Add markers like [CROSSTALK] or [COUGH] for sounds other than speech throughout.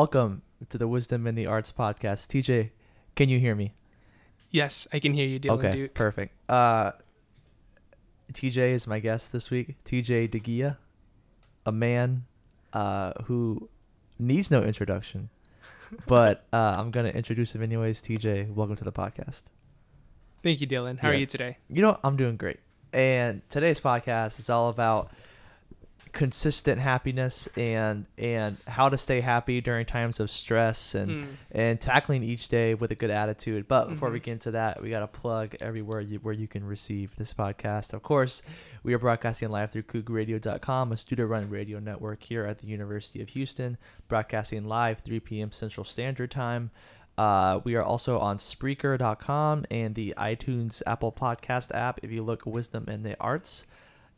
Welcome to the Wisdom in the Arts podcast. TJ, can you hear me? Yes, I can hear you, Dylan okay, Duke. perfect. Uh, TJ is my guest this week. TJ DeGia, a man uh, who needs no introduction, [LAUGHS] but uh, I'm gonna introduce him anyways. TJ, welcome to the podcast. Thank you, Dylan. How Yeah. are you today? You know, I'm doing great. And today's podcast is all about consistent happiness and and how to stay happy during times of stress and Mm. and tackling each day with a good attitude. But before we Mhm. get into that, we got to plug everywhere you, where you can receive this podcast. Of course, we are broadcasting live through cougarradio.com, a student-run radio network here at the University of Houston, broadcasting live 3 p.m. Central Standard Time. Uh, we are also on Spreaker.com and the iTunes Apple Podcast app. If you look Wisdom in the Arts,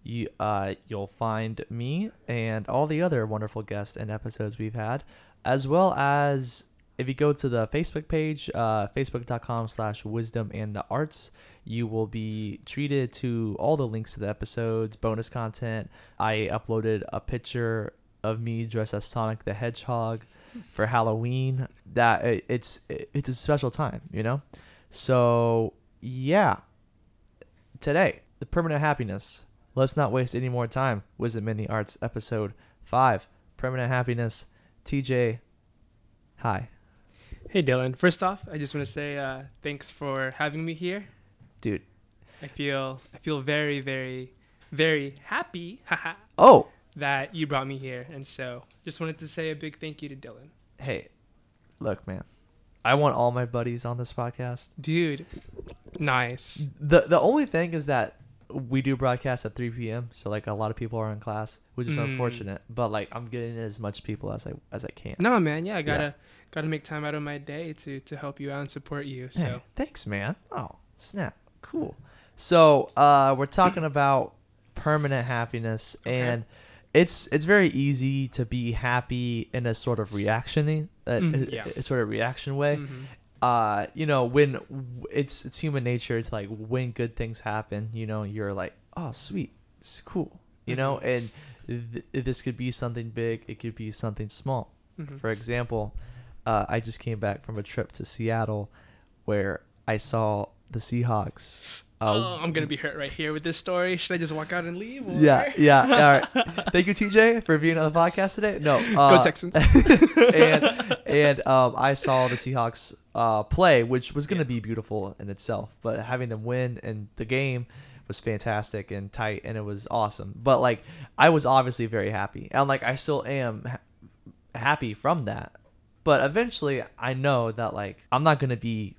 you uh, you'll find me and all the other wonderful guests and episodes we've had, as well as if you go to the Facebook page, uh, facebook.com slash wisdom and the arts, you will be treated to all the links to the episodes, bonus content. I uploaded a picture of me dressed as Sonic the Hedgehog for Halloween. That it, it's it, it's a special time, you know. So yeah, today the permanent happiness. Let's not waste any more time. Wisdom in the Arts, episode five, permanent happiness. TJ, hi, Hey, Dylan. First off, I just want to say uh, thanks for having me here. dude. I feel I feel very, very, very happy haha, Oh, that you brought me here, and so just wanted to say a big thank you to Dylan. hey, look, man. I want all my buddies on this podcast. Dude, nice. the The only thing is that we do broadcast at 3 p.m. So like a lot of people are in class, which is Mm. unfortunate. But like I'm getting as much people as I as I can. No, man. Yeah, I gotta gotta make time out of my day to to help you out and support you. So Hey, thanks, man. Oh, snap. Cool. So, uh, we're talking about permanent happiness, Okay. and it's it's very easy to be happy in a sort of reactioning, uh, a- yeah. a sort of reaction way. mhm. Uh, you know, when it's it's human nature to like when good things happen, you know, you're like, oh, sweet, it's cool, you know, Mhm. and th- this could be something big, it could be something small. Mhm. For example, uh, I just came back from a trip to Seattle where I saw the Seahawks. Uh, oh, I'm gonna be hurt right here with this story. Should I just walk out and leave? or- Yeah, yeah. All right. [LAUGHS] Thank you, TJ, for being on the podcast today. No, uh, Go Texans. [LAUGHS] and and um, I saw the Seahawks uh, play, which was going to be beautiful in itself. But having them win and the game was fantastic and tight, and it was awesome. But like, I was obviously very happy, and like, I still am ha- happy from that. But eventually, I know that like, I'm not going to be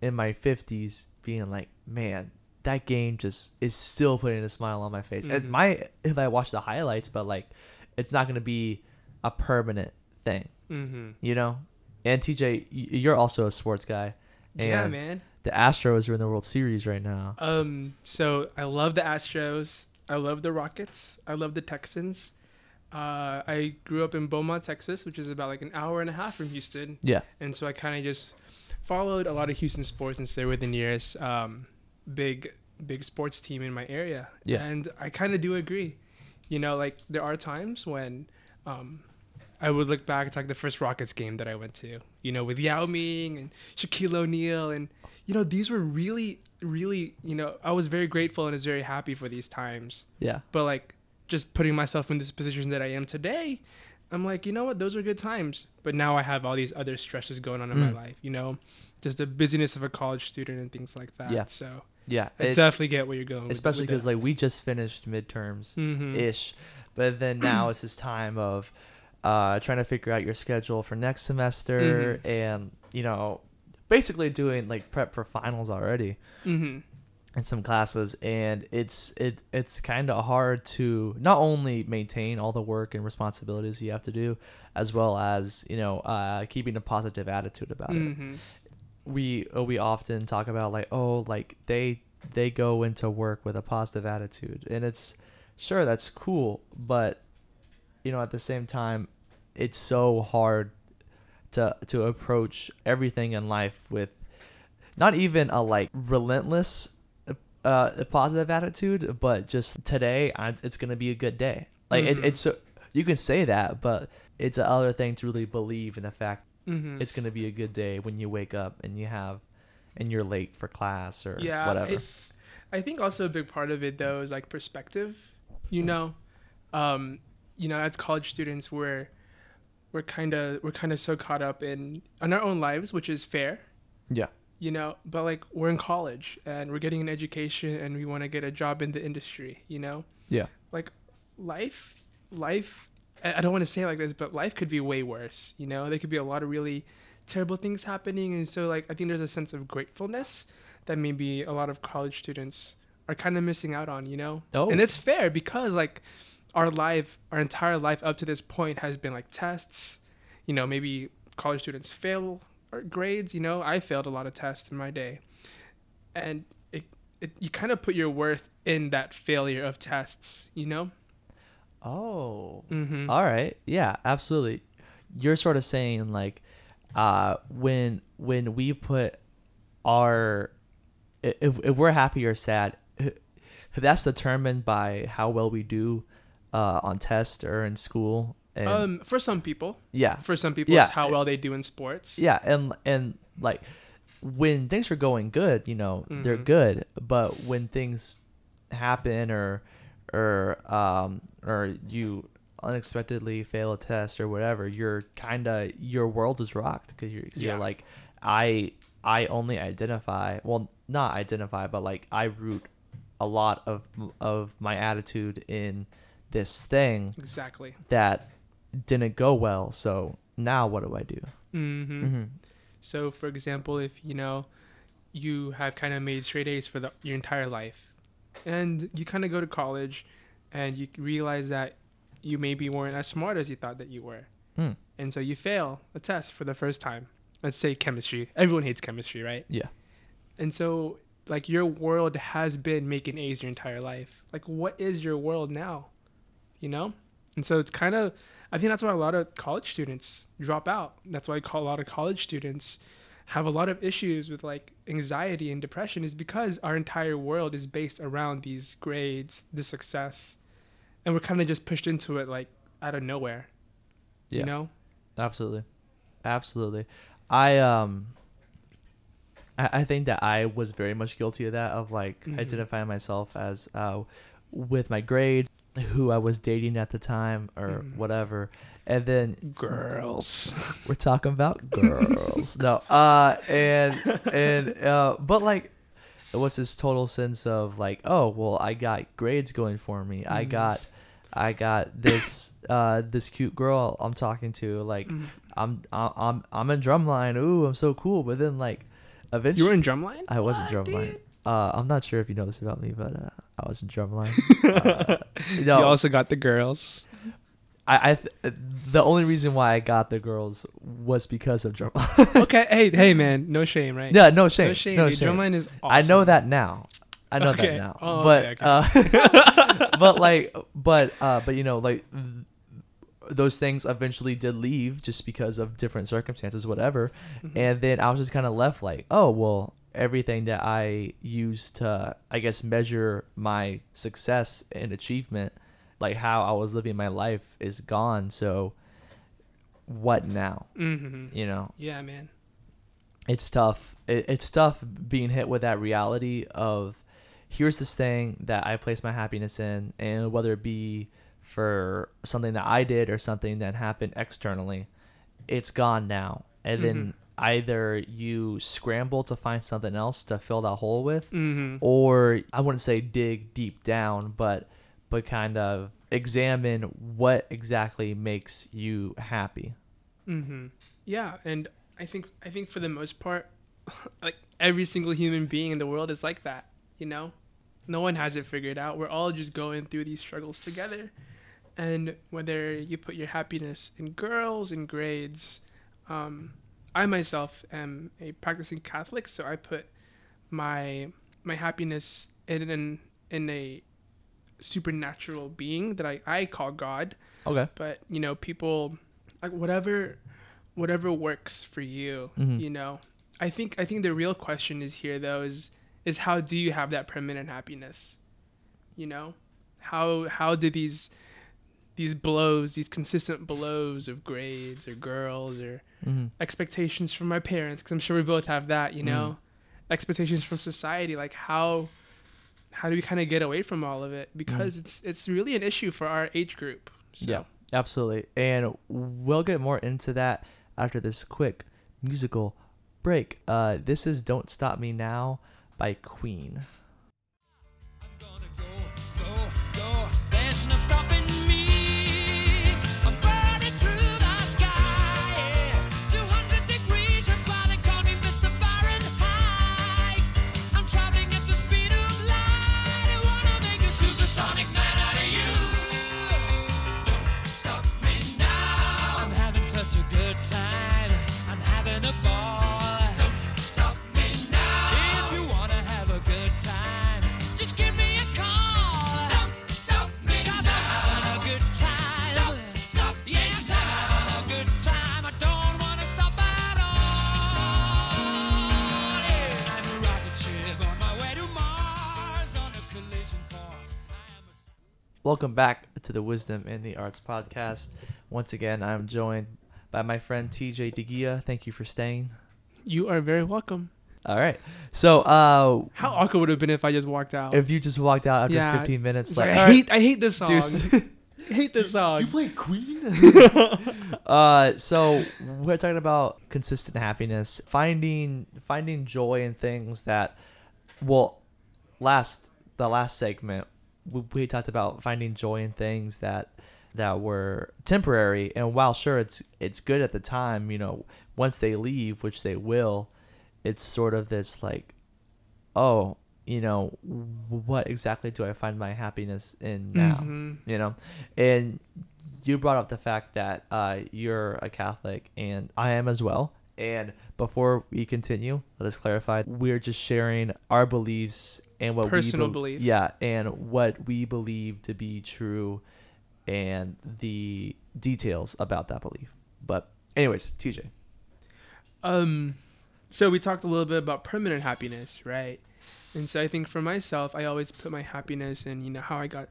in my 50s being like, man. That game just is still putting a smile on my face. It Mhm. might if I watch the highlights, but like, it's not gonna be a permanent thing mm-hmm. you know. And TJ, you're also a sports guy. Yeah, man. The Astros are in the World Series right now. Um, so I love the Astros. I love the Rockets. I love the Texans. Uh, I grew up in Beaumont, Texas, which is about like an hour and a half from Houston, Yeah. and so I kind of just followed a lot of Houston sports since they were the nearest um, big big sports team in my area. Yeah. and I kind of do agree. You know, like there are times when um, I would look back to like the first Rockets game that I went to. You know, with Yao Ming and Shaquille O'Neal, and you know these were really, really. You know, I was very grateful and was very happy for these times. Yeah. But like, just putting myself in this position that I am today, I'm like, you know what? Those are good times. But now I have all these other stresses going on in Mm. my life. You know, just the busyness of a college student and things like that. Yeah. So Yeah. I It- definitely get where you're going. especially because like we just finished midterms Mhm. ish, but then now it's this time of uh, trying to figure out your schedule for next semester Mhm. and you know basically doing like prep for finals already Mhm. in some classes and it's it it's kind of hard to not only maintain all the work and responsibilities you have to do as well as you know uh, keeping a positive attitude about it Mhm. we uh, we often talk about like oh like they they go into work with a positive attitude and it's sure that's cool but you know at the same time it's so hard to to approach everything in life with not even a like relentless uh a positive attitude but just today I, it's gonna be a good day like Mhm. it, it's so you can say that but it's another thing to really believe in the fact Mm-hmm. it's gonna be a good day when you wake up and you have and you're late for class or yeah whatever. it- i think also a big part of it though is like perspective you know um you know as college students we're we're kind of we're kind of so caught up in on our own lives which is fair yeah. you know but like we're in college and we're getting an education and we want to get a job in the industry you know Yeah. like life life i I don't want to say it like this but life could be way worse you know there could be a lot of really terrible things happening and so like i think there's a sense of gratefulness that maybe a lot of college students are kind of missing out on you know Oh. and it's fair because like our life our entire life up to this point has been like tests you know maybe college students fail grades you know i failed a lot of tests in my day and it, it you kind of put your worth in that failure of tests you know Oh. mm-hmm. All right. Yeah, absolutely. You're sort of saying like uh when when we put our if if we're happy or sad that's determined by how well we do uh on test or in school and um for some people yeah for some people Yeah. it's how well they do in sports yeah and and like when things are going good you know they're Mhm. good but when things happen or or um or you unexpectedly fail a test or whatever you're kind of your world is rocked because you're, 'cause you're like i i only identify well not identify but like i root a lot of of my attitude in this thing exactly that didn't go well so now what do i do mm-hmm. mm-hmm. so for example if you know you have kind of made straight a's for the, your entire life and you kind of go to college and you realize that you maybe weren't as smart as you thought that you were Mm. and so you fail a test for the first time let's say chemistry everyone hates chemistry right yeah And so, like, your world has been making A's your entire life. Like, what is your world now? You know? And so, it's kind of, I think that's why a lot of college students drop out. That's why I call a lot of college students have a lot of issues with like anxiety and depression, is because our entire world is based around these grades, the success. And we're kind of just pushed into it, like, out of nowhere. Yeah. You know? Absolutely, absolutely. I um, I, I think that I was very much guilty of that of like Mhm. identifying myself as uh, with my grades, who I was dating at the time or Mhm. whatever, and then Girls. [LAUGHS] we're talking about [LAUGHS] girls. no, uh, and and uh, but like. It was this total sense of like, oh well, I got grades going for me. I Mhm. got, I got this uh this cute girl I'm talking to. Like, Mhm. I'm I'm I'm I'm in drumline. Ooh, I'm so cool. But then like, eventually, You were in drumline? I was in drumline. dude? Uh, I'm not sure if you know this about me, but uh, I was in drumline. [LAUGHS] Uh, You also got the girls. I, I th- the only reason why I got the girls was because of drumline. [LAUGHS] okay, hey, hey, man, no shame, right? yeah, no shame. no shame. no shame. Drumline is. Awesome. I know that now. I know Okay. that now. Oh, but okay, uh, [LAUGHS] but like but uh but you know like th- those things eventually did leave just because of different circumstances whatever Mhm. and then I was just kind of left like oh well everything that I used to I guess measure my success and achievement like how I was living my life is gone so what now Mhm. you know Yeah, man. it's tough. It, it's tough being hit with that reality of here's this thing that I place my happiness in, and whether it be for something that I did or something that happened externally, it's gone now. And then Mhm. Either you scramble to find something else to fill that hole with, hmm or I wouldn't say dig deep down, but but kind of examine what exactly makes you happy. Mm-hmm. Yeah, and I think I think for the most part, [LAUGHS] like every single human being in the world is like that. You know, no one has it figured out. We're all just going through these struggles together, and whether you put your happiness in girls and grades, um, I myself am a practicing Catholic, so I put my my happiness in an in a supernatural being that I, I call God Okay. but you know people like whatever whatever works for you Mhm. you know i think i think the real question is here though is is how do you have that permanent happiness you know how how do these these blows, these consistent blows of grades or girls or Mm-hmm. expectations from my parents because i'm sure we both have that you know Mm. expectations from society like how how do we kind of get away from all of it because it's it's really an issue for our age group so Yeah, absolutely. And we'll get more into that after this quick musical break. Uh, this is Don't Stop Me Now by Queen. Welcome back to the Wisdom in the Arts podcast. Once again, I'm joined by my friend TJ DeGia. Thank you for staying. you are very welcome All right. So, uh, how awkward would it have been if i just walked out if you just walked out after Yeah, 15 minutes, like, like, i hate i hate this [LAUGHS] song deuce." i hate this song You play Queen? [LAUGHS] [LAUGHS] uh, so we're talking about consistent happiness, finding finding joy in things that, well, last the last segment we, we talked about finding joy in things that that were temporary, and while sure it's it's good at the time, you know, once they leave, which they will, it's sort of this like, oh, you know, what exactly do I find my happiness in now? Mhm. you know and you brought up the fact that uh, you're a catholic and i am as well and before we continue let us clarify we're just sharing our beliefs and what Personal we bel- beliefs. yeah and what we believe to be true and the details about that belief but anyways tj Um, so we talked a little bit about permanent happiness, right? And so I think for myself, I always put my happiness in, you know, how I got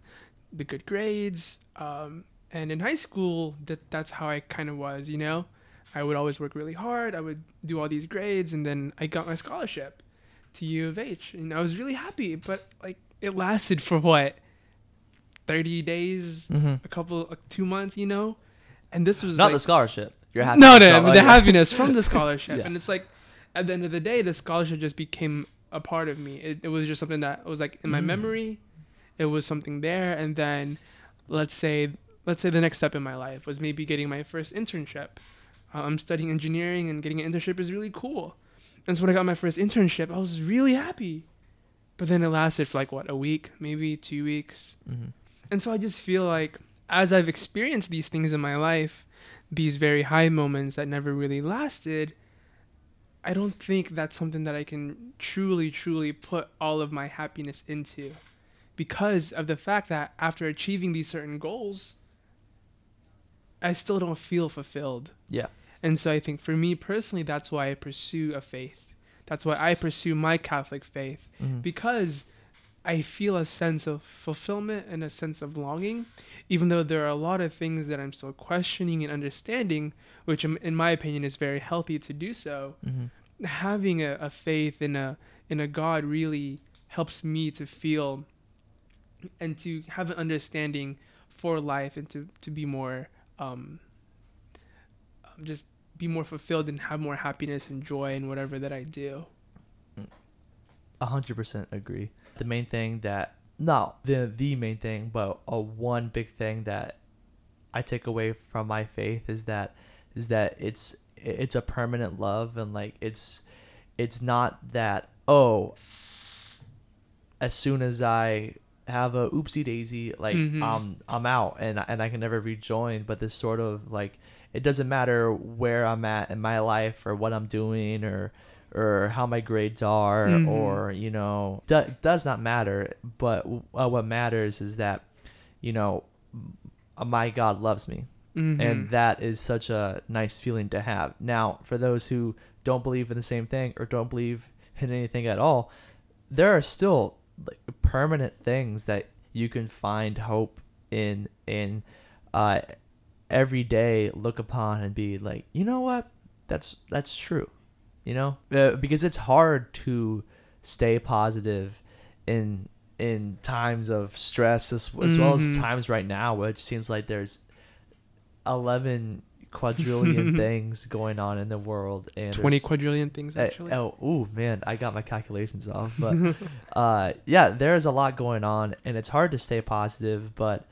the good grades. Um, and in high school, that that's how I kind of was, you know. I would always work really hard. I would do all these grades, and then I got my scholarship to U of H, and I was really happy. But like, it lasted for what, thirty days, mm-hmm. a couple, like, two months, you know. And this was not like, the scholarship you're happy no, no, the no, schol- the yeah. happiness from the scholarship. [LAUGHS] Yeah. And it's like, at the end of the day, the scholarship just became a part of me. It, it was just something that was like in my Mm. memory. It was something there. And then, let's say, let's say the next step in my life was maybe getting my first internship. Uh, I'm studying engineering, and getting an internship is really cool. And so when I got my first internship, I was really happy. But then it lasted for like what a week, maybe two weeks. Mhm. And so I just feel like as I've experienced these things in my life, these very high moments that never really lasted, I don't think that's something that I can truly, truly put all of my happiness into. Because of the fact that after achieving these certain goals, I still don't feel fulfilled. yeah And so I think for me personally, that's why I pursue a faith. That's why I pursue my Catholic faith Mhm. because I feel a sense of fulfillment and a sense of longing, even though there are a lot of things that I'm still questioning and understanding, which um, in my opinion is very healthy to do so. Mhm. Having a, a faith in a in a God really helps me to feel and to have an understanding for life and to, to be more um, just be more fulfilled and have more happiness and joy in whatever that I do. A hundred percent agree. The main thing that not the the main thing, but a one big thing that I take away from my faith is that is that it's it's a permanent love and like it's it's not that oh as soon as I have a oopsie daisy like Mhm. um I'm out and and I can never rejoin but this sort of like it doesn't matter where I'm at in my life or what I'm doing or or how my grades are Mhm. or you know do, does not matter but uh, what matters is that you know my God loves me Mhm. and that is such a nice feeling to have. Now, for those who don't believe in the same thing or don't believe in anything at all, there are still like permanent things that you can find hope in in uh, every day look upon and be like, you know what, that's that's true, you know, uh, because it's hard to stay positive in in times of stress as, as well as Mhm. times right now, which seems like there's eleven quadrillion [LAUGHS] things going on in the world and Twenty there's- quadrillion things uh, actually. oh, ooh, man, I got my calculations off, but [LAUGHS] uh, yeah, there's a lot going on, and it's hard to stay positive, but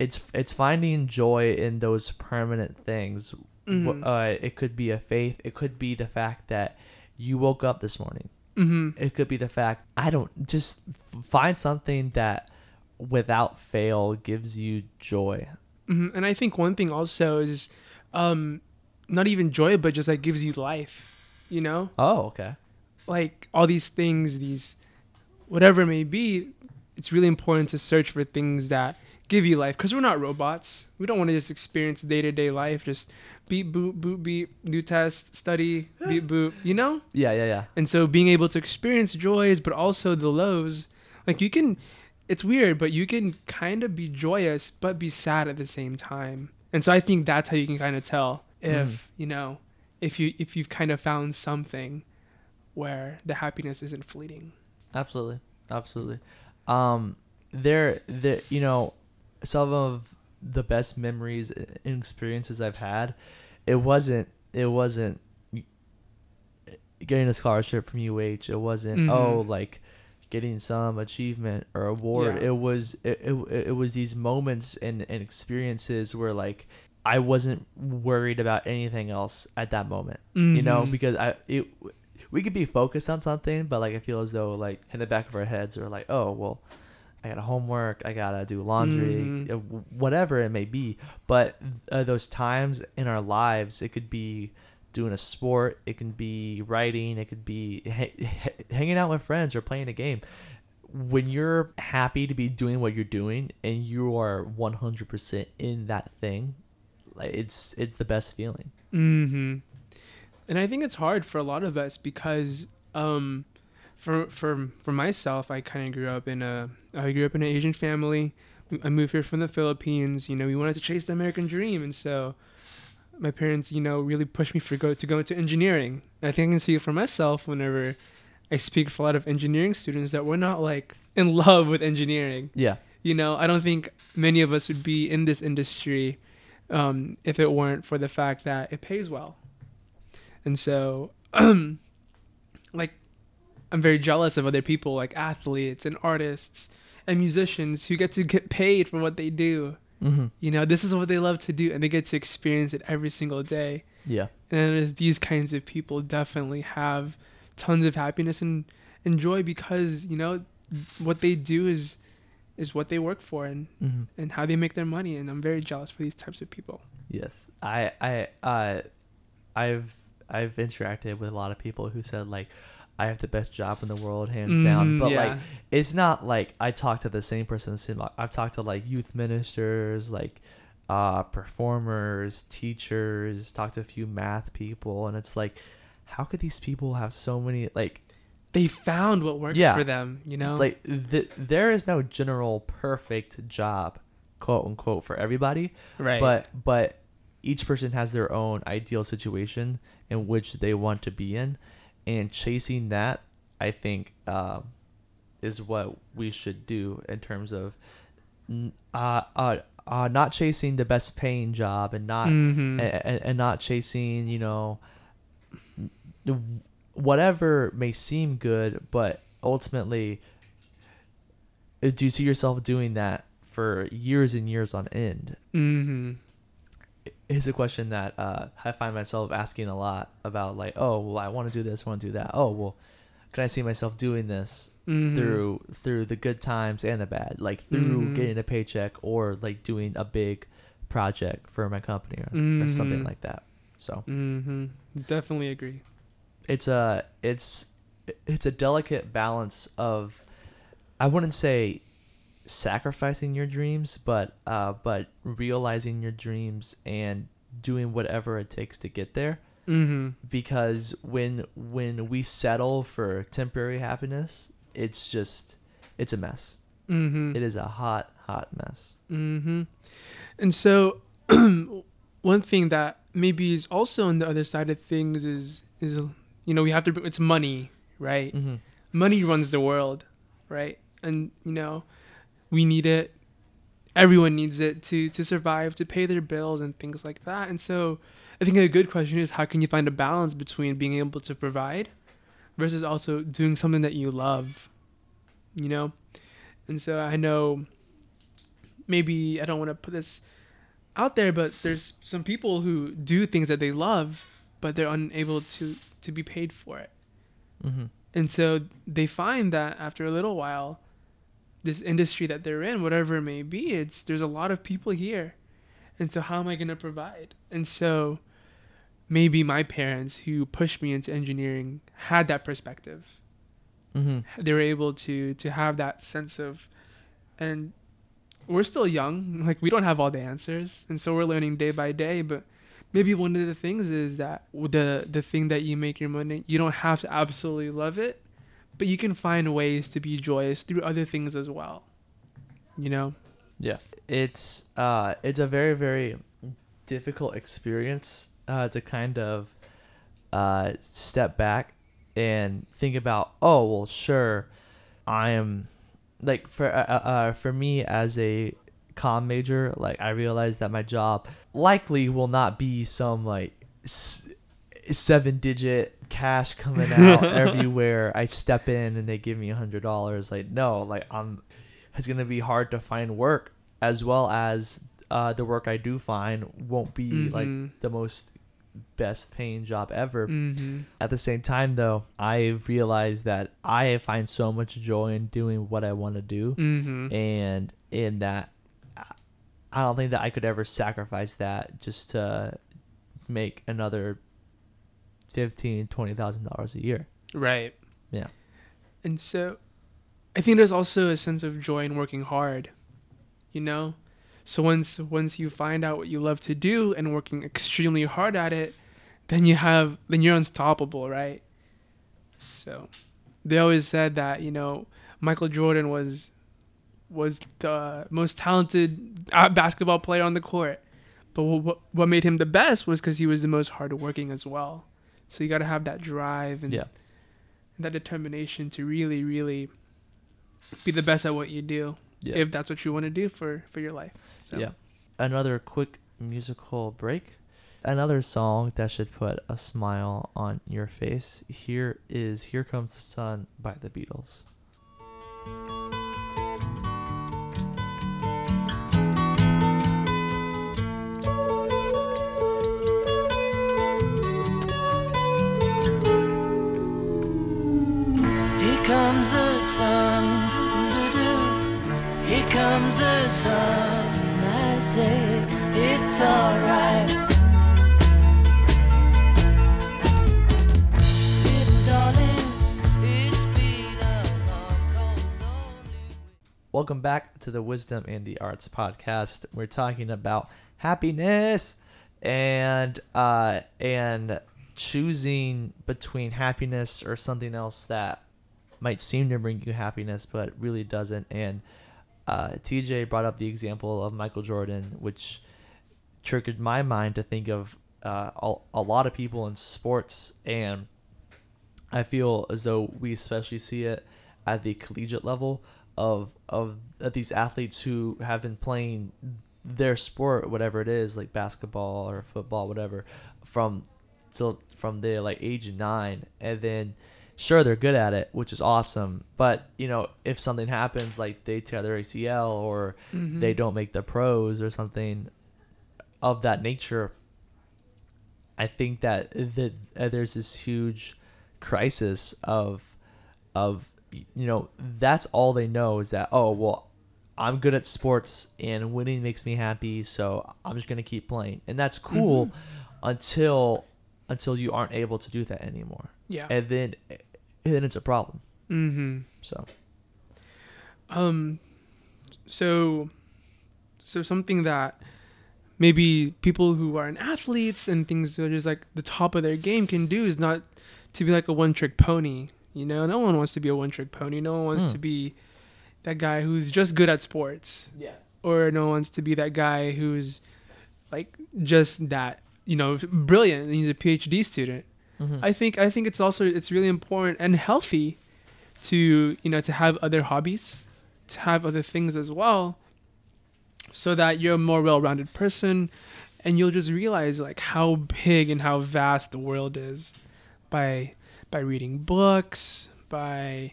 it's it's finding joy in those permanent things. Mhm. Uh, it could be a faith. It could be the fact that you woke up this morning. hmm It could be the fact I don't just find something that without fail gives you joy. hmm And I think one thing also is, um, not even joy, but just like gives you life. You know, Oh, okay. like all these things, these whatever it may be. It's really important to search for things that give you life because we're not robots. We don't want to just experience day to day life. Just beep boop boop beep, new test, study, beep boop. You know. Yeah, yeah, yeah. And so being able to experience joys, but also the lows, like you can, it's weird, but you can kind of be joyous, but be sad at the same time. And so I think that's how you can kind of tell if, Mhm. you know, if you, if you've kind of found something where the happiness isn't fleeting. Absolutely, absolutely. Um, there, the you know, some of the best memories and experiences I've had, it wasn't, it wasn't getting a scholarship from UH. It wasn't Mhm. oh like getting some achievement or award. Yeah. It was it, it, it was these moments and, and experiences where like I wasn't worried about anything else at that moment. You know, Mhm. because I it we could be focused on something, but like I feel as though like in the back of our heads we're like, oh well, I got homework, I gotta do laundry, uh, whatever it may be. But uh, those times in our lives, it could be doing a sport, it can be writing, it could be ha- ha- hanging out with friends or playing a game. When you're happy to be doing what you're doing and you are 100% in that thing, it's it's the best feeling. hmm And I think it's hard for a lot of us because, um, for for for myself, I kind of grew up in a I grew up in an Asian family. I moved here from the Philippines. You know, we wanted to chase the American dream, and so my parents, you know, really pushed me for go to go into engineering. And I think I can see it for myself whenever I speak for a lot of engineering students that we're not like in love with engineering Yeah. you know i don't think many of us would be in this industry um, if it weren't for the fact that it pays well and so [CLEARS THROAT] like i'm very jealous of other people like athletes and artists and musicians who get to get paid for what they do Mm-hmm. you know this is what they love to do and they get to experience it every single day Yeah. and these kinds of people definitely have tons of happiness and, and joy because you know what they do is is what they work for and Mm-hmm. and how they make their money and i'm very jealous for these types of people Yes, I I uh, I've I've interacted with a lot of people who said like I have the best job in the world, hands down. Mhm, But yeah. like, it's not like I talk to the same person. same- I've talked to like youth ministers, like uh, performers, teachers. Talked to a few math people, and it's like, how could these people have so many like they found what works Yeah. for them you know like th- there is no general perfect job, quote unquote, for everybody. right But but each person has their own ideal situation in which they want to be in, and chasing that, I think, um, is what we should do in terms of, uh, uh, uh, not chasing the best paying job and not Mhm. and, and not chasing you know whatever may seem good, but ultimately, uh, do you see yourself doing that for years and years on end? Mhm. Is a question that uh, I find myself asking a lot about. Like, oh, well, I want to do this, want to do that. Oh, well, can I see myself doing this Mhm. through through the good times and the bad, like through Mhm. getting a paycheck or like doing a big project for my company or, or something Mhm. like that. So Mhm. definitely agree it's a it's it's a delicate balance of I wouldn't say sacrificing your dreams, but uh, but realizing your dreams and doing whatever it takes to get there. Mhm. Because when when we settle for temporary happiness, it's just it's a mess. Mhm. It is a hot hot mess. hmm And so, [CLEARS THROAT] one thing that maybe is also on the other side of things is is you know we have to it's money, right? Mm-hmm. Money runs the world, right? And you know, we need it. Everyone needs it to to survive, to pay their bills and things like that. And so, I think a good question is how can you find a balance between being able to provide versus also doing something that you love, you know? And so I know maybe I don't want to put this out there, but there's some people who do things that they love, but they're unable to to be paid for it. Mm-hmm. And so they find that after a little while, this industry that they're in, whatever it may be, it's there's a lot of people here. And so how am I going to provide? And so maybe my parents who pushed me into engineering had that perspective. Mm-hmm. They were able to to have that sense of and we're still young, [LAUGHS] like we don't have all the answers, and so we're learning day by day, but maybe one of the things is that the the thing that you make your money, you don't have to absolutely love it, but you can find ways to be joyous through other things as well. You know? Yeah, it's uh, it's a very very difficult experience uh, to kind of uh, step back and think about. Oh well, sure, I am like for uh, uh, uh, for me as a com major, like I realize that my job likely will not be some like s- seven digit cash coming out [LAUGHS] everywhere I step in and they give me a hundred dollars. Like no, like I'm it's gonna be hard to find work as well as uh, the work I do find won't be Mhm. like the most best paying job ever. Mm-hmm. At the same time though, I realized that I find so much joy in doing what I want to do Mm-hmm. and in that I don't think that I could ever sacrifice that just to make another fifteen, twenty thousand dollars a year. Right. Yeah. And so I think there's also a sense of joy in working hard. You know? So once once you find out what you love to do and working extremely hard at it, then you have then you're unstoppable, right? So they always said that, you know, Michael Jordan was was the most talented basketball player on the court. But what what made him the best was cuz he was the most hardworking as well. So you got to have that drive and Yeah. that determination to really, really be the best at what you do, Yeah. if that's what you want to do for for your life. So. Yeah. Another quick musical break. Another song that should put a smile on your face. Here is Here Comes the Sun by the Beatles. Sun. I say it's alright. Welcome back to the Wisdom and the Arts podcast. We're talking about happiness and uh and choosing between happiness or something else that might seem to bring you happiness but really doesn't and uh, TJ brought up the example of Michael Jordan which triggered my mind to think of uh, a, a lot of people in sports and I feel as though we especially see it at the collegiate level of of, of these athletes who have been playing their sport, whatever it is, like basketball or football, whatever, from till from their like age nine, and then sure they're good at it, which is awesome. But you know, if something happens, like they tear their ACL or Mhm. they don't make the pros or something of that nature, I think that that uh, there's this huge crisis of of you know that's all they know is that oh well I'm good at sports and winning makes me happy so I'm just gonna keep playing and that's cool Mhm. until until you aren't able to do that anymore Yeah. and then then it's a problem mm-hmm. so Um, so, so something that maybe people who aren't athletes and things that are just like the top of their game can do is not to be like a one-trick pony. You know, no one wants to be a one-trick pony. No one wants Hmm. to be that guy who's just good at sports. yeah or no one wants to be that guy who's like just that you know brilliant and he's a PhD student. Mhm. I think I think it's also it's really important and healthy to you know to have other hobbies, to have other things as well, so that you're a more well-rounded person, and you'll just realize like how big and how vast the world is, by by reading books, by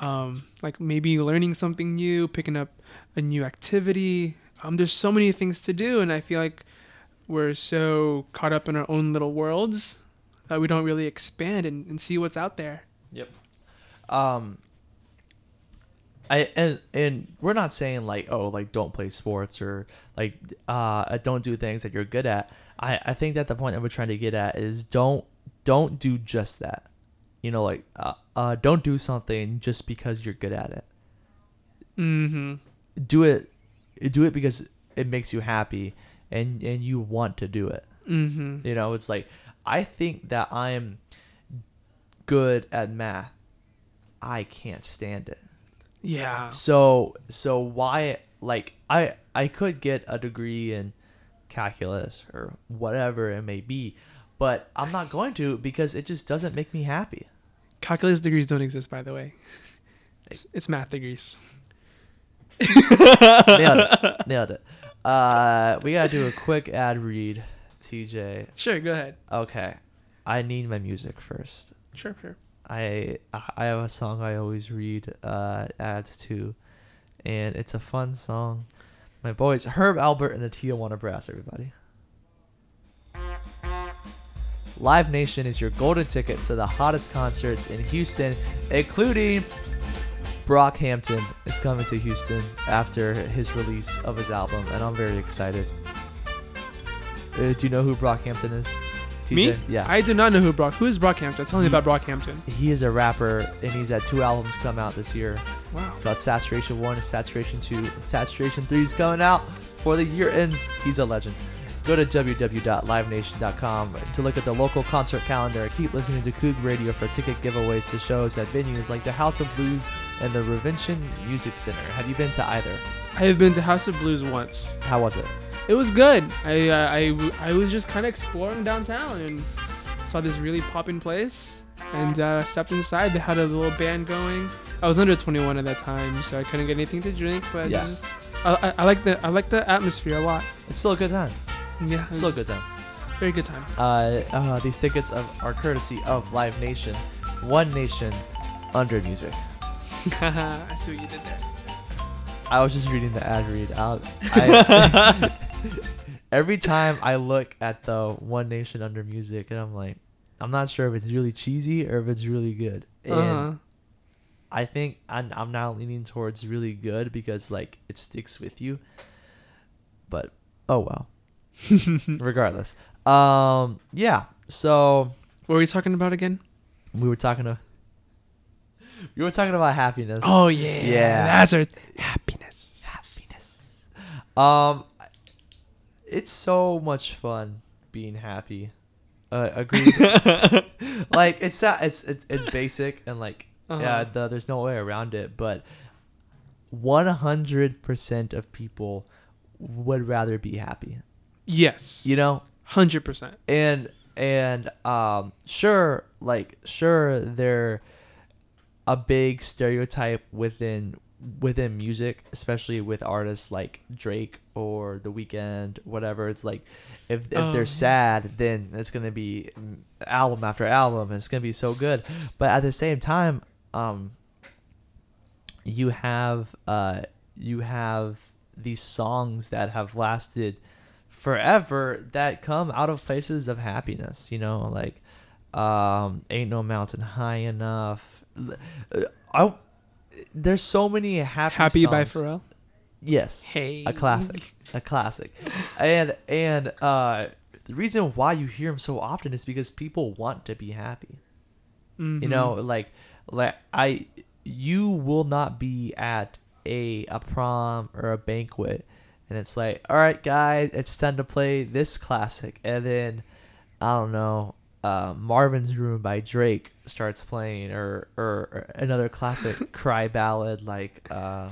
um, like maybe learning something new, picking up a new activity. Um, there's so many things to do, and I feel like we're so caught up in our own little worlds that we don't really expand and, and see what's out there. Yep. Um. I and and we're not saying like oh like don't play sports or like uh don't do things that you're good at. I I think that the point that we're trying to get at is don't don't do just that. You know like uh, uh don't do something just because you're good at it. Mm-hmm. Do it do it because it makes you happy and and you want to do it. Mm-hmm. You know, it's like I think that I'm good at math. I can't stand it. Yeah. So so why like I I could get a degree in calculus or whatever it may be, but I'm not going to because it just doesn't make me happy. Calculus degrees don't exist, by the way. It's, it's math degrees. Nailed it. Nailed it. [LAUGHS] Uh we got to do a quick ad read, TJ. Sure, go ahead. Okay. I need my music first. Sure, sure. I I have a song I always read uh, ads to, and it's a fun song. My boys, Herb Alpert and the Tijuana Brass, everybody. Live Nation is your golden ticket to the hottest concerts in Houston, including Brockhampton is coming to Houston after his release of his album, and I'm very excited. Uh, do you know who Brockhampton is? Me? Yeah. I do not know who Brock. Who is Brockhampton? Tell me about Brockhampton. he is a rapper and he's had two albums come out this year Wow. got saturation 1 and saturation 2 saturation 3 is coming out before the year ends he's a legend go to www.livenation.com to look at the local concert calendar keep listening to Coog Radio for ticket giveaways to shows at venues like the House of Blues and the Revention Music Center have you been to either I have been to House of Blues once. how was it It was good. I uh, I, I was just kind of exploring downtown and saw this really poppin' place and uh, stepped inside. They had a little band going. I was under 21 at that time, so I couldn't get anything to drink. But Yeah. just, I, I, I like the I like the atmosphere a lot. it's still a good time Yeah, it still a good time Very good time. uh, uh, these tickets of, are courtesy of Live Nation One Nation under music [LAUGHS] I see what you did there. I was just reading the ad read. I'll, [LAUGHS] I, [LAUGHS] every time I look at the One Nation Under music, and I'm like, I'm not sure if it's really cheesy or if it's really good. And Uh-huh. I think I'm, I'm now leaning towards really good because like it sticks with you. But oh well. [LAUGHS] Regardless, um, yeah. So What were we talking about again? we were talking to. We were talking about happiness. Oh yeah, Yeah. That's our happiness. happiness. Um, it's so much fun being happy. Uh, agreed. [LAUGHS] like it's it's it's it's basic and like yeah, Uh-huh. the, there's no way around it. But one hundred percent of people would rather be happy. Yes. You know, Hundred percent. and and um sure like sure they're a big stereotype within within music especially with artists like drake or the Weeknd whatever it's like if, if Oh, they're sad then it's gonna be mm, album after album and it's gonna be so good. But at the same time um you have uh you have these songs that have lasted forever that come out of places of happiness you know like um ain't no mountain high enough. Uh, I, there's so many happy Happy by songs. Pharrell. yes Hey. a classic a classic and and uh the reason why you hear them so often is because people want to be happy Mhm. you know like like i you will not be at a a prom or a banquet and it's like all right guys it's time to play this classic and then i don't know uh, marvin's room by drake starts playing or or, or another classic [LAUGHS] cry ballad like uh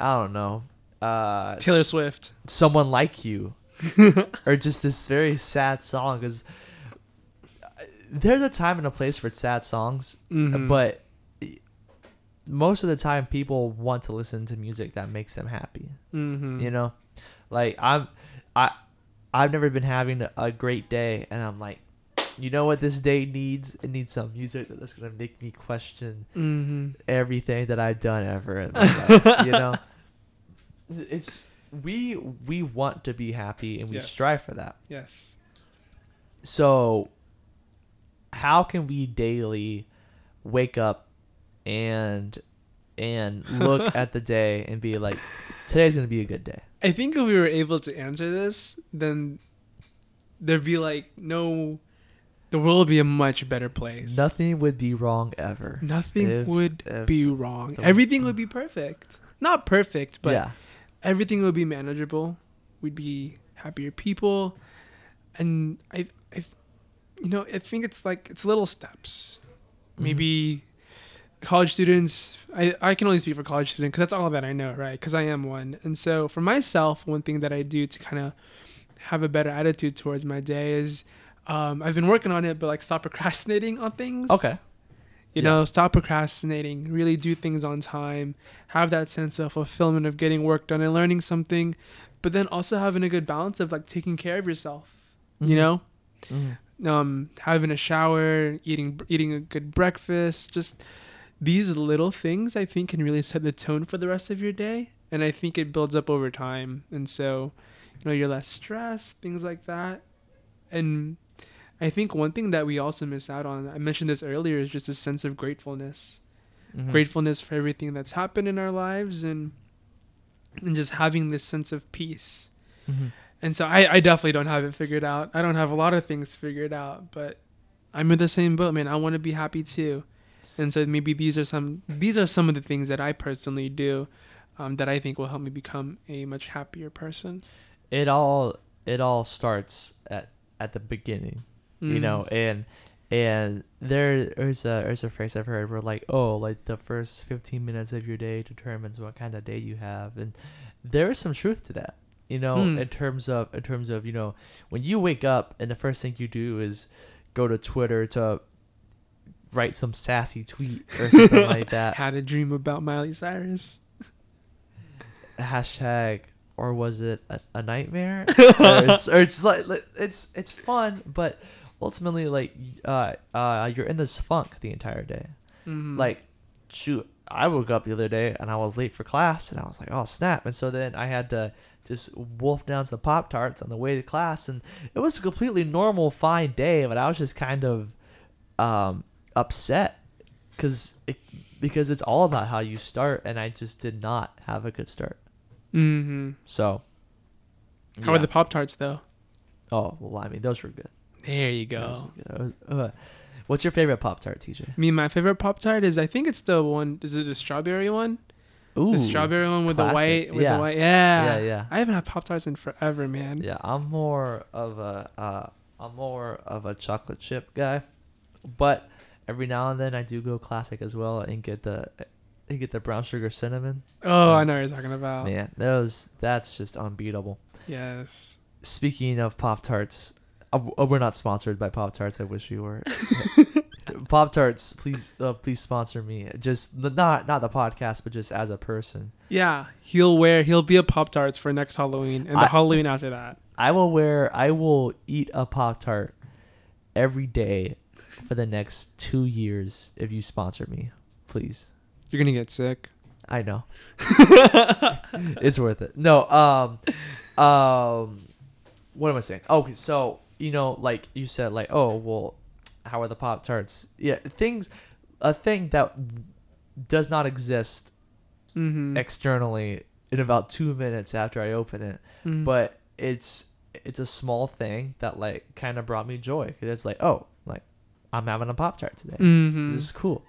i don't know uh Taylor Swift. someone like you [LAUGHS] or just this very sad song because there's a time and a place for sad songs Mhm. but most of the time people want to listen to music that makes them happy Mhm. you know like i'm i i've never been having a great day and i'm like you know what this day needs it needs some music that's gonna make me question Mhm. everything that i've done ever in my [LAUGHS] life you know it's we we want to be happy and we Yes. strive for that Yes. so how can we daily wake up and and [LAUGHS] look at the day and be like today's gonna be a good day I think if we were able to answer this, then there'd be like no, the world would be a much better place. nothing would be wrong ever Nothing if- would if be wrong. Everything would be perfect. Not perfect, but yeah everything would be manageable. We'd be happier people, and I, I, you know, I think it's like it's little steps. Mm-hmm. Maybe college students. I I can only speak for college students because that's all that I know, right? Because I am one, and so for myself, one thing that I do to kind of have a better attitude towards my day is. Um, I've been working on it, but like stop procrastinating on things. okay You Yeah. know, stop procrastinating, really do things on time, have that sense of fulfillment of getting work done and learning something, but then also having a good balance of like taking care of yourself, you Mhm. know? Mhm. Um, having a shower, eating eating a good breakfast, just these little things I think can really set the tone for the rest of your day, and I think it builds up over time. And so, you know, you're less stressed, things like that. And I think one thing that we also miss out on, I mentioned this earlier, is just a sense of gratefulness. Mhm. Gratefulness for everything that's happened in our lives and and just having this sense of peace. Mhm. And so I, I definitely don't have it figured out. I don't have a lot of things figured out, but I'm in the same boat, man. I want to be happy too. And so maybe these are some these are some of the things that I personally do um, that I think will help me become a much happier person. it all it all starts at at the beginning you Mm. know and and there there's a there's a phrase i've heard where like oh like the first 15 minutes of your day determines what kind of day you have and there is some truth to that you know Mm. in terms of in terms of you know when you wake up and the first thing you do is go to twitter to write some sassy tweet or something [LAUGHS] like that Had a dream about Miley Cyrus. hashtag or was it a, a nightmare [LAUGHS] or, it's, or it's like like, it's it's fun but ultimately like uh uh you're in this funk the entire day Mhm. like shoot i woke up the other day and i was late for class and i was like oh snap and so then i had to just wolf down some pop tarts on the way to class and it was a completely normal fine day but i was just kind of um upset because it, because it's all about how you start and i just did not have a good start Mhm. so How are the Pop Tarts though? oh well i mean those were good There you go. I was- uh, what's your favorite pop tart tj Me, my favorite Pop Tart is I think it's the one. Is it the strawberry one? Ooh, the strawberry one with classic. the white. With Yeah. the white. Yeah. Yeah, yeah. I haven't had Pop Tarts in forever, man. Yeah, I'm more of a uh, I'm more of a chocolate chip guy, but every now and then I do go classic as well and get the and get the brown sugar cinnamon. Oh, Yeah. I know what you're talking about. Man, those that's just unbeatable. Yes. Speaking of Pop Tarts, uh, uh, we're not sponsored by Pop Tarts. I wish we were. [LAUGHS] Pop Tarts, please, uh, please sponsor me. Just the, not not the podcast, but just as a person. Yeah, he'll wear. He'll be a Pop Tarts for next Halloween and the I- Halloween after that. I will wear. I will eat a Pop Tart every day for the next two years if you sponsor me, please. You're gonna get sick. I know. [LAUGHS] it's worth it. No, um, um, what am I saying? Okay, so you know, like you said, like, oh, well, how are the Pop Tarts? Yeah, things, a thing that does not exist Mm-hmm. externally in about two minutes after I open it, Mhm. but it's it's a small thing that like kind of brought me joy because it's like, oh, like I'm having a Pop Tart today. Mhm. This is cool.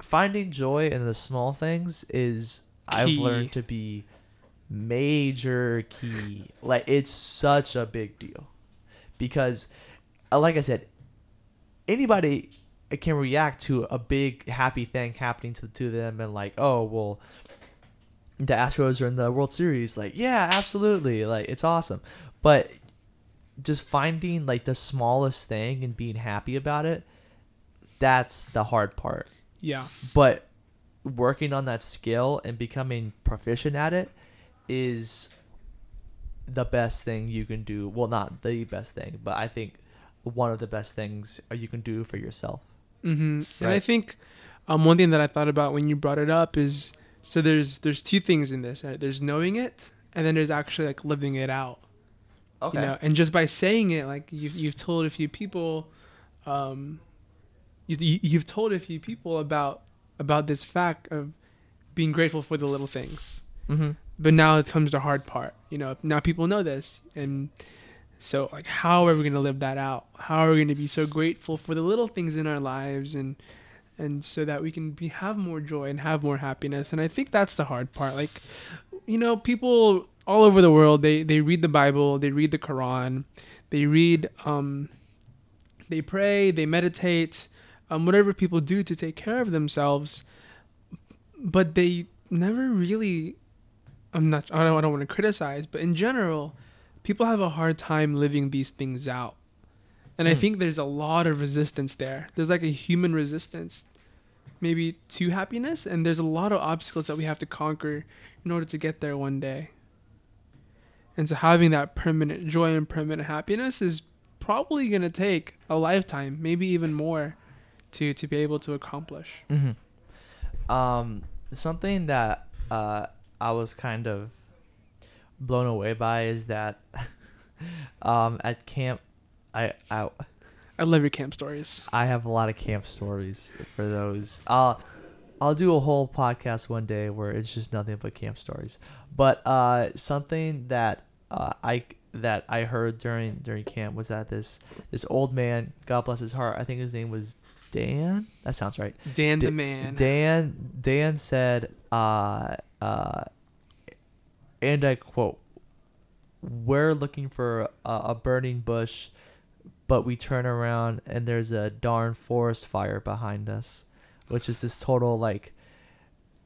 Finding joy in the small things is I've learned to be major key. Like it's such a big deal. Because uh, like I said, anybody can react to a big happy thing happening to to them and like, "Oh, well, the Astros are in the World Series. Like, yeah, absolutely. Like, it's awesome. But just finding like the smallest thing and being happy about it, that's the hard part. Yeah. But working on that skill and becoming proficient at it is the best thing you can do. Well, not the best thing, but I think one of the best things you can do for yourself. Mm-hmm. And I think um, one thing that I thought about when you brought it up is so there's there's two things in this. Right? There's knowing it, and then there's actually like living it out. Okay. You know, and just by saying it, like you've you've told a few people, um, you you've told a few people about about this fact of being grateful for the little things. mm-hmm. But now it comes the hard part. You know, now people know this, and so like, how are we gonna live that out? How are we gonna be so grateful for the little things in our lives, and and so that we can be have more joy and have more happiness? And I think that's the hard part. Like, you know, people all over the world they they read the Bible, they read the Quran, they read, um, they pray, they meditate, um, whatever people do to take care of themselves, but they never really I'm not I don't, I don't want to criticize, but in general, people have a hard time living these things out. And I Hmm. think there's a lot of resistance there. There's like a human resistance maybe to happiness and there's a lot of obstacles that we have to conquer in order to get there one day. And so having that permanent joy and permanent happiness is probably going to take a lifetime, maybe even more to to be able to accomplish. Mm-hmm. Um, something that uh, I was kind of blown away by is that [LAUGHS] um, at camp, I, I I love your camp stories. I have a lot of camp stories for those. I'll I'll do a whole podcast one day where it's just nothing but camp stories. But uh, something that uh, I that I heard during during camp was that this this old man, God bless his heart, I think his name was Dan. That sounds right. Dan Da- the man. Dan Dan said, uh, uh, and I quote, "We're looking for a, a burning bush, but we turn around and there's a darn forest fire behind us," which is this total like,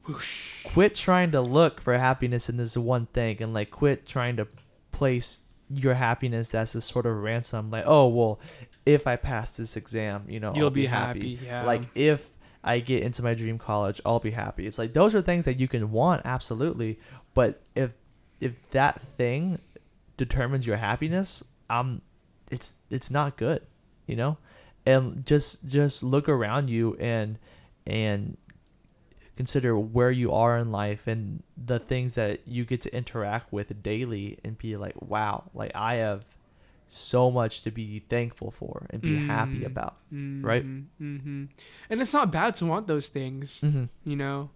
Whoosh. quit trying to look for happiness in this one thing and like quit trying to place your happiness as this sort of ransom like oh well if i pass this exam you know You'll I'll be be happy, happy, yeah. like if i get into my dream college i'll be happy. It's like those are things that you can want absolutely. But if if that thing determines your happiness um it's it's not good you know? And just just look around you and and consider where you are in life and the things that you get to interact with daily and be like wow like i have so much to be thankful for and be happy Mm. about Right? Mm-hmm. And it's not bad to want those things. mm-hmm. You know,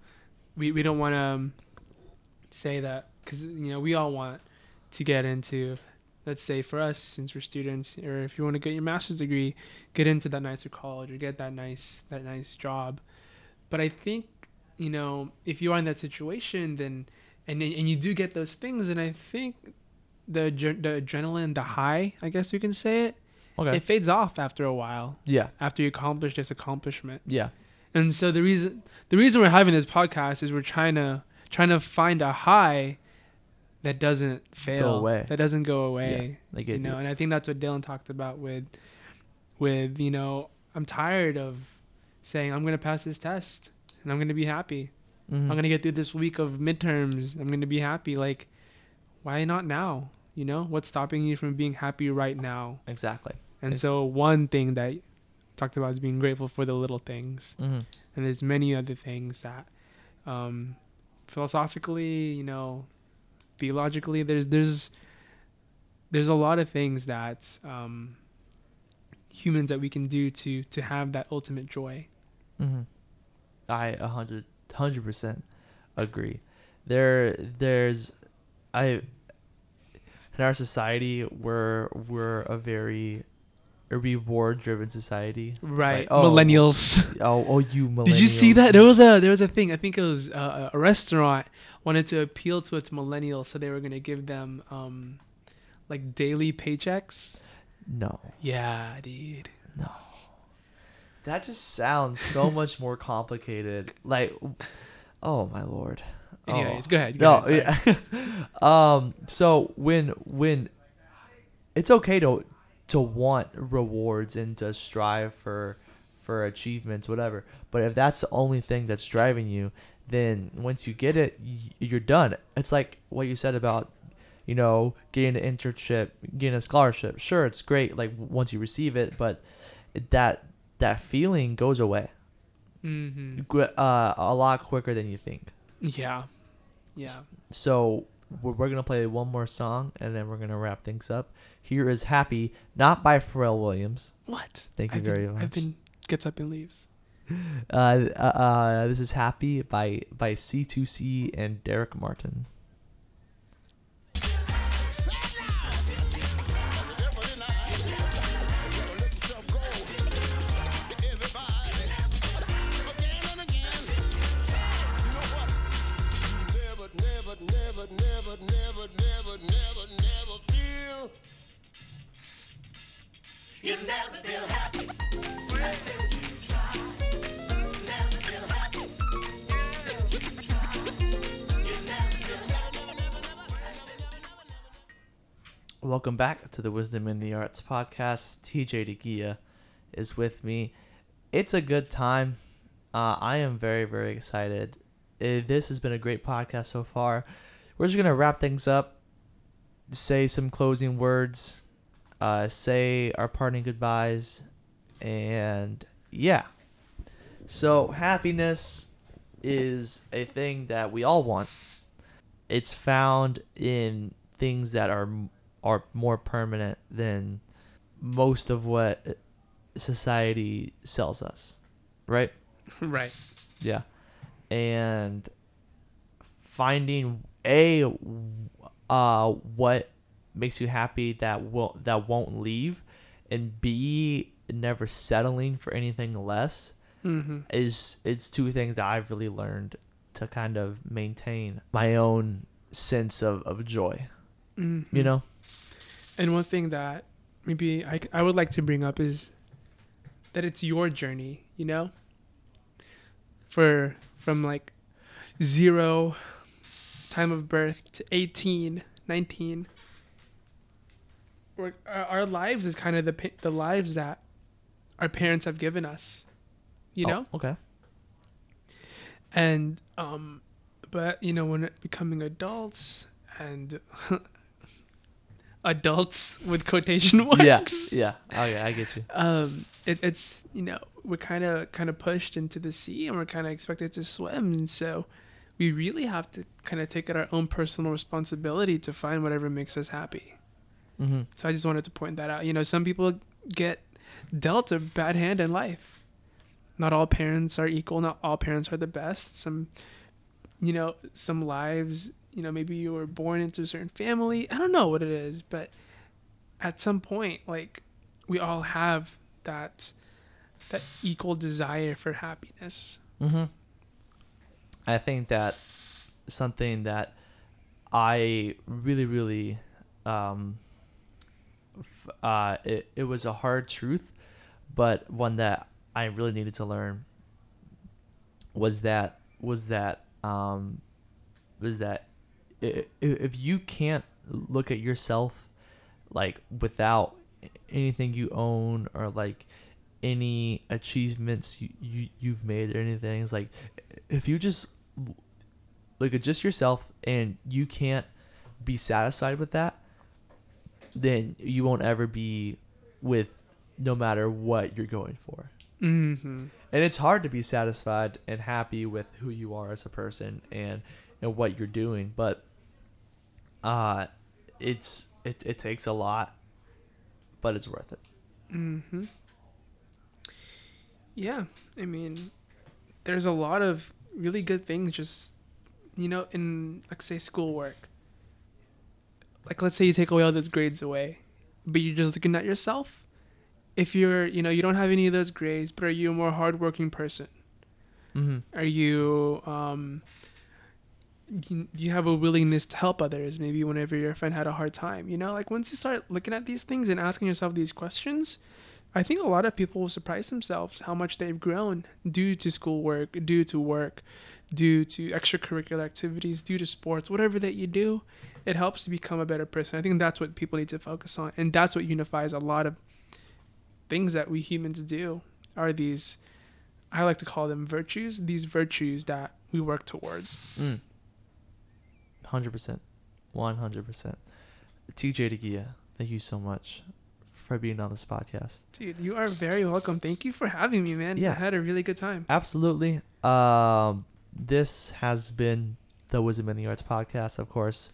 we we don't want to um, say that because you know we all want to get into. Let's say for us, since we're students, or if you want to get your master's degree, get into that nicer college or get that nice that nice job. But I think you know if you are in that situation, then and and you do get those things, and I think the the adrenaline, the high, I guess we can say it, okay it fades off after a while yeah after you accomplish this accomplishment. yeah And so the reason the reason we're having this podcast is we're trying to trying to find a high that doesn't fail, go away. that doesn't go away. I you know, you. and I think that's what Dylan talked about with with you know I'm tired of saying I'm gonna pass this test and I'm gonna be happy. Mhm. I'm gonna get through this week of midterms. I'm gonna be happy. Like, why not now? You know, what's stopping you from being happy right now? exactly And It's- so one thing that talked about is being grateful for the little things mm-hmm. and there's many other things that um, philosophically you know theologically there's there's there's a lot of things that um, humans that we can do to to have that ultimate joy Mm-hmm. I a hundred hundred percent agree. There, there's, I, in our society, we're we're a very, a reward-driven society. right Like, oh, millennials [LAUGHS] Oh, oh, you millennials. did you see that there was a there was a thing i think it was uh, a restaurant wanted to appeal to its millennials so they were going to give them um like daily paychecks No, yeah dude no. That just sounds so [LAUGHS] much more complicated. Like, oh my lord. Anyways, Oh. go ahead. Go No, ahead, yeah. [LAUGHS] um. So when when it's okay to to want rewards and to strive for for achievements, whatever. But if that's the only thing that's driving you, then once you get it, you're done. It's like what you said about you know getting an internship, getting a scholarship. Sure, it's great. Like once you receive it, but that that feeling goes away Mhm. uh, a lot quicker than you think. Yeah. Yeah. So we're, we're gonna play one more song and then we're gonna wrap things up. Here is "Happy," not by Pharrell Williams. What? Thank you I've very been, much. I've been gets up and leaves. [LAUGHS] Uh, uh, uh, this is "Happy" by by C2C and Derek Martin. Welcome back to the Wisdom in the Arts podcast. TJ DeGia is with me. It's a good time. Uh, I am very, very excited. Uh, this has been a great podcast so far. We're just going to wrap things up, say some closing words, uh, say our parting goodbyes, and yeah. So, happiness is a thing that we all want. It's found in things that are are more permanent than most of what society sells us, right? [LAUGHS] right. Yeah. And finding a uh what makes you happy that will that won't leave and b never settling for anything less Mm-hmm. is is two things that I've really learned to kind of maintain my own sense of, of joy. Mm-hmm. You know? And one thing that maybe I, I would like to bring up is that it's your journey, you know? For from like zero time of birth to 18, 19. We're, our, our lives is kind of the the lives that our parents have given us, you Oh, know? okay. and um but you know when becoming adults and [LAUGHS] adults with quotation [LAUGHS] marks Yeah. Oh yeah. Okay, I get you. um it, it's you know we're kind of kind of pushed into the sea and we're kind of expected to swim and so we really have to kind of take it our own personal responsibility to find whatever makes us happy Mm-hmm. so i just wanted to point that out you know some people get dealt a bad hand in life not all parents are equal not all parents are the best some you know some lives you know maybe you were born into a certain family i don't know what it is but at some point like we all have that that equal desire for happiness Mm-hmm. I think that something that I really, really, um, uh, it, it was a hard truth, but one that I really needed to learn was that was that um, was that if you can't look at yourself like without anything you own or like any achievements you, you you've made or anything it's like if you just look at just yourself and you can't be satisfied with that then you won't ever be with no matter what you're going for mm-hmm. and it's hard to be satisfied and happy with who you are as a person and and what you're doing but uh it's it, it takes a lot but it's worth it Mm-hmm. Yeah, I mean, there's a lot of really good things just, you know, in like say schoolwork. Like let's say you take away all those grades away, but you're just looking at yourself. If you're, you know, you don't have any of those grades, but are you a more hardworking person? mm-hmm. Are you, um, you, you have a willingness to help others? Maybe whenever your friend had a hard time, you know, like once you start looking at these things and asking yourself these questions, I think a lot of people will surprise themselves how much they've grown due to schoolwork, due to work, due to extracurricular activities, due to sports, whatever that you do, it helps to become a better person. I think that's what people need to focus on, and that's what unifies a lot of things that we humans do. Are these, I like to call them virtues. These virtues that we work towards. Mm. 100%. 100%. TJ DeGia, thank you so much for being on this podcast. Dude, you are very welcome. Thank you for having me, man. Yeah. I had a really good time. Absolutely. Um, this has been the Wisdom in the Arts podcast. Of course,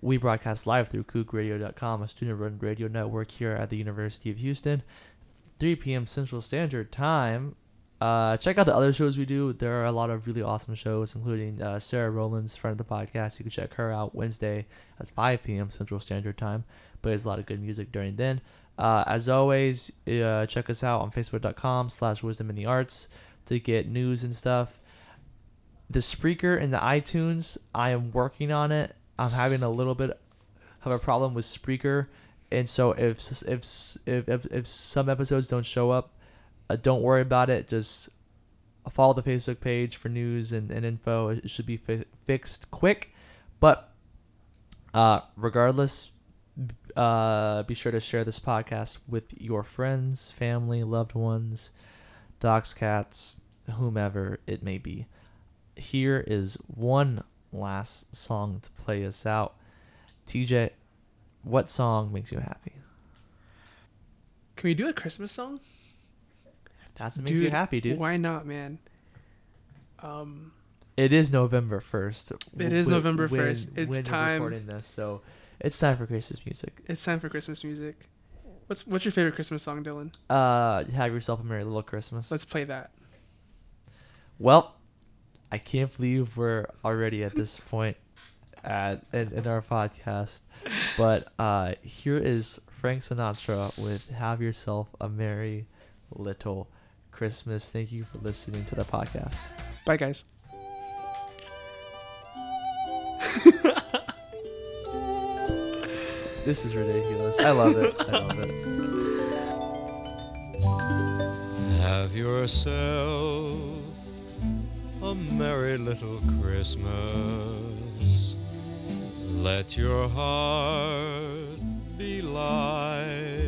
we broadcast live through coogradio.com, a student-run radio network here at the University of Houston. 3 p.m. Central Standard Time. Uh, check out the other shows we do. There are a lot of really awesome shows, including uh, Sarah Rowland's friend of the podcast. You can check her out Wednesday at 5 p.m. Central Standard Time. But there's a lot of good music during then. Uh, as always, uh, check us out on Facebook.com slash Wisdom in the Arts to get news and stuff. The Spreaker and the iTunes, I am working on it. I'm having a little bit of a problem with Spreaker, and so if if if if, if some episodes don't show up, uh, don't worry about it. Just follow the Facebook page for news and, and info. It should be fi- fixed quick, but uh, regardless, uh, be sure to share this podcast with your friends, family, loved ones, dogs, cats, whomever it may be. Here is one last song to play us out. TJ, what song makes you happy? Can we do a Christmas song? That's what makes you happy, dude. Why not, man? Um, It is November first. It is November 1st. It's time- recording this, so it's time for Christmas music. it's time for Christmas music. What's what's your favorite Christmas song, Dylan? Uh, have yourself a merry little Christmas. Let's play that. Well, I can't believe we're already at this point at in, in our podcast, but [LAUGHS] uh, here is Frank Sinatra with "Have Yourself a Merry Little Christmas." Thank you for listening to the podcast. Bye, guys. [LAUGHS] This is ridiculous. I love it. I love it. Have yourself a merry little Christmas. Let your heart be light.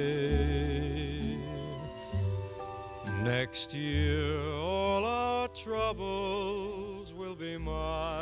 Next year, all our troubles will be away.